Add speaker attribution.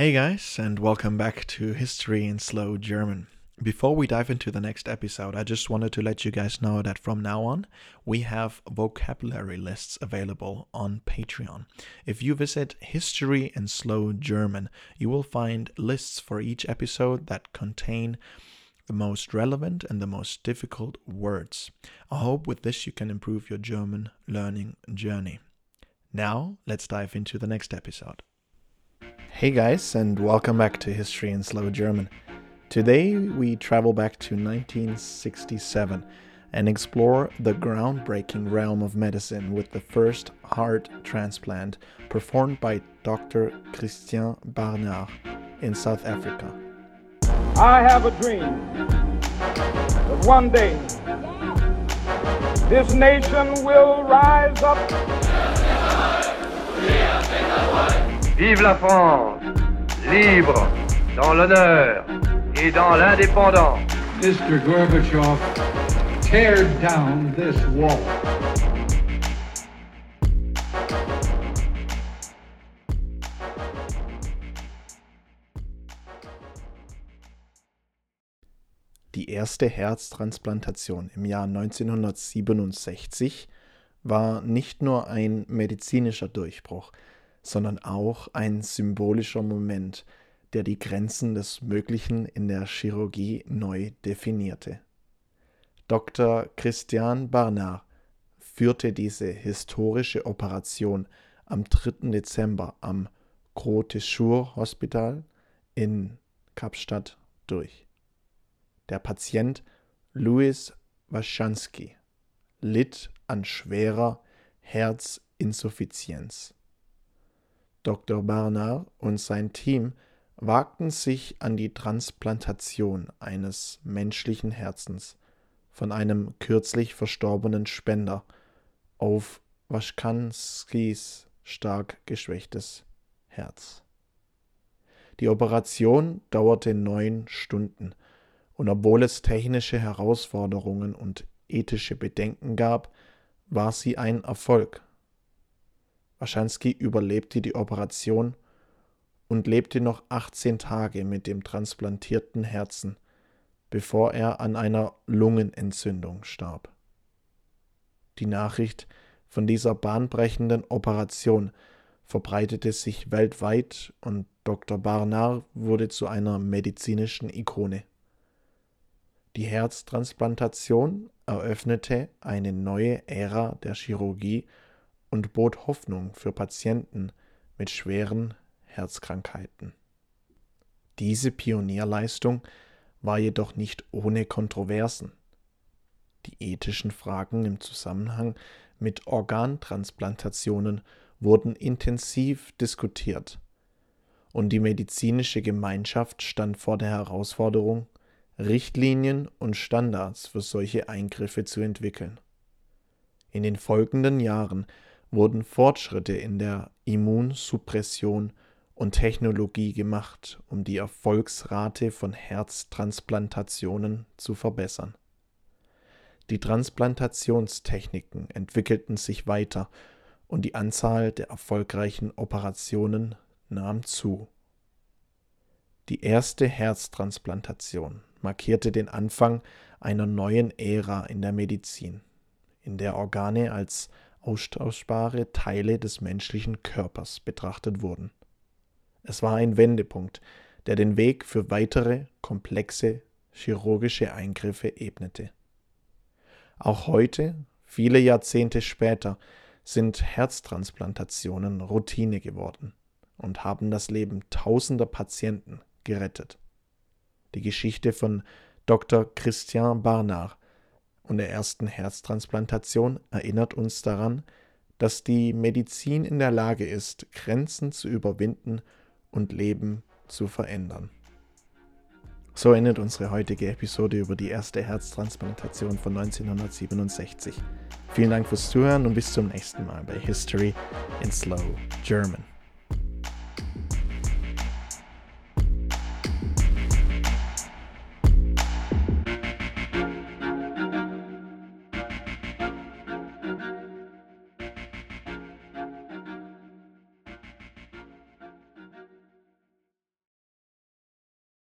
Speaker 1: Hey guys, and welcome back to History in Slow German. Before we dive into the next episode, I just wanted to let you guys know that from now on, we have vocabulary lists available on Patreon. If you visit History in Slow German, you will find lists for each episode that contain the most relevant and the most difficult words. I hope with this you can improve your German learning journey. Now, let's dive into the next episode. Hey guys, and welcome back to History in Slow German. Today we travel back to 1967 and explore the groundbreaking realm of medicine with the first heart transplant performed by Dr. Christian Barnard in South Africa.
Speaker 2: I have a dream that one day this nation will rise up.
Speaker 3: Vive la France, libre, dans l'honneur et dans l'indépendance.
Speaker 4: Mr. Gorbachev, tear down this wall.
Speaker 1: Die erste Herztransplantation im Jahr 1967 war nicht nur ein medizinischer Durchbruch, sondern auch ein symbolischer Moment, der die Grenzen des Möglichen in der Chirurgie neu definierte. Dr. Christian Barnard führte diese historische Operation am 3. Dezember am Gros Hospital in Kapstadt durch. Der Patient Louis Waschanski litt an schwerer Herzinsuffizienz. Dr. Barnard und sein Team wagten sich an die Transplantation eines menschlichen Herzens von einem kürzlich verstorbenen Spender auf Waschkanskis stark geschwächtes Herz. Die Operation dauerte neun Stunden, und obwohl es technische Herausforderungen und ethische Bedenken gab, war sie ein Erfolg. Waschanski überlebte die Operation und lebte noch 18 Tage mit dem transplantierten Herzen, bevor er an einer Lungenentzündung starb. Die Nachricht von dieser bahnbrechenden Operation verbreitete sich weltweit und Dr. Barnard wurde zu einer medizinischen Ikone. Die Herztransplantation eröffnete eine neue Ära der Chirurgie und bot Hoffnung für Patienten mit schweren Herzkrankheiten. Diese Pionierleistung war jedoch nicht ohne Kontroversen. Die ethischen Fragen im Zusammenhang mit Organtransplantationen wurden intensiv diskutiert, und die medizinische Gemeinschaft stand vor der Herausforderung, Richtlinien und Standards für solche Eingriffe zu entwickeln. In den folgenden Jahren wurden Fortschritte in der Immunsuppression und Technologie gemacht, um die Erfolgsrate von Herztransplantationen zu verbessern. Die Transplantationstechniken entwickelten sich weiter und die Anzahl der erfolgreichen Operationen nahm zu. Die erste Herztransplantation markierte den Anfang einer neuen Ära in der Medizin, in der Organe als austauschbare Teile des menschlichen Körpers betrachtet wurden. Es war ein Wendepunkt, der den Weg für weitere komplexe chirurgische Eingriffe ebnete. Auch heute, viele Jahrzehnte später, sind Herztransplantationen Routine geworden und haben das Leben tausender Patienten gerettet. Die Geschichte von Dr. Christian Barnard und der ersten Herztransplantation erinnert uns daran, dass die Medizin in der Lage ist, Grenzen zu überwinden und Leben zu verändern. So endet unsere heutige Episode über die erste Herztransplantation von 1967. Vielen Dank fürs Zuhören und bis zum nächsten Mal bei History in Slow German.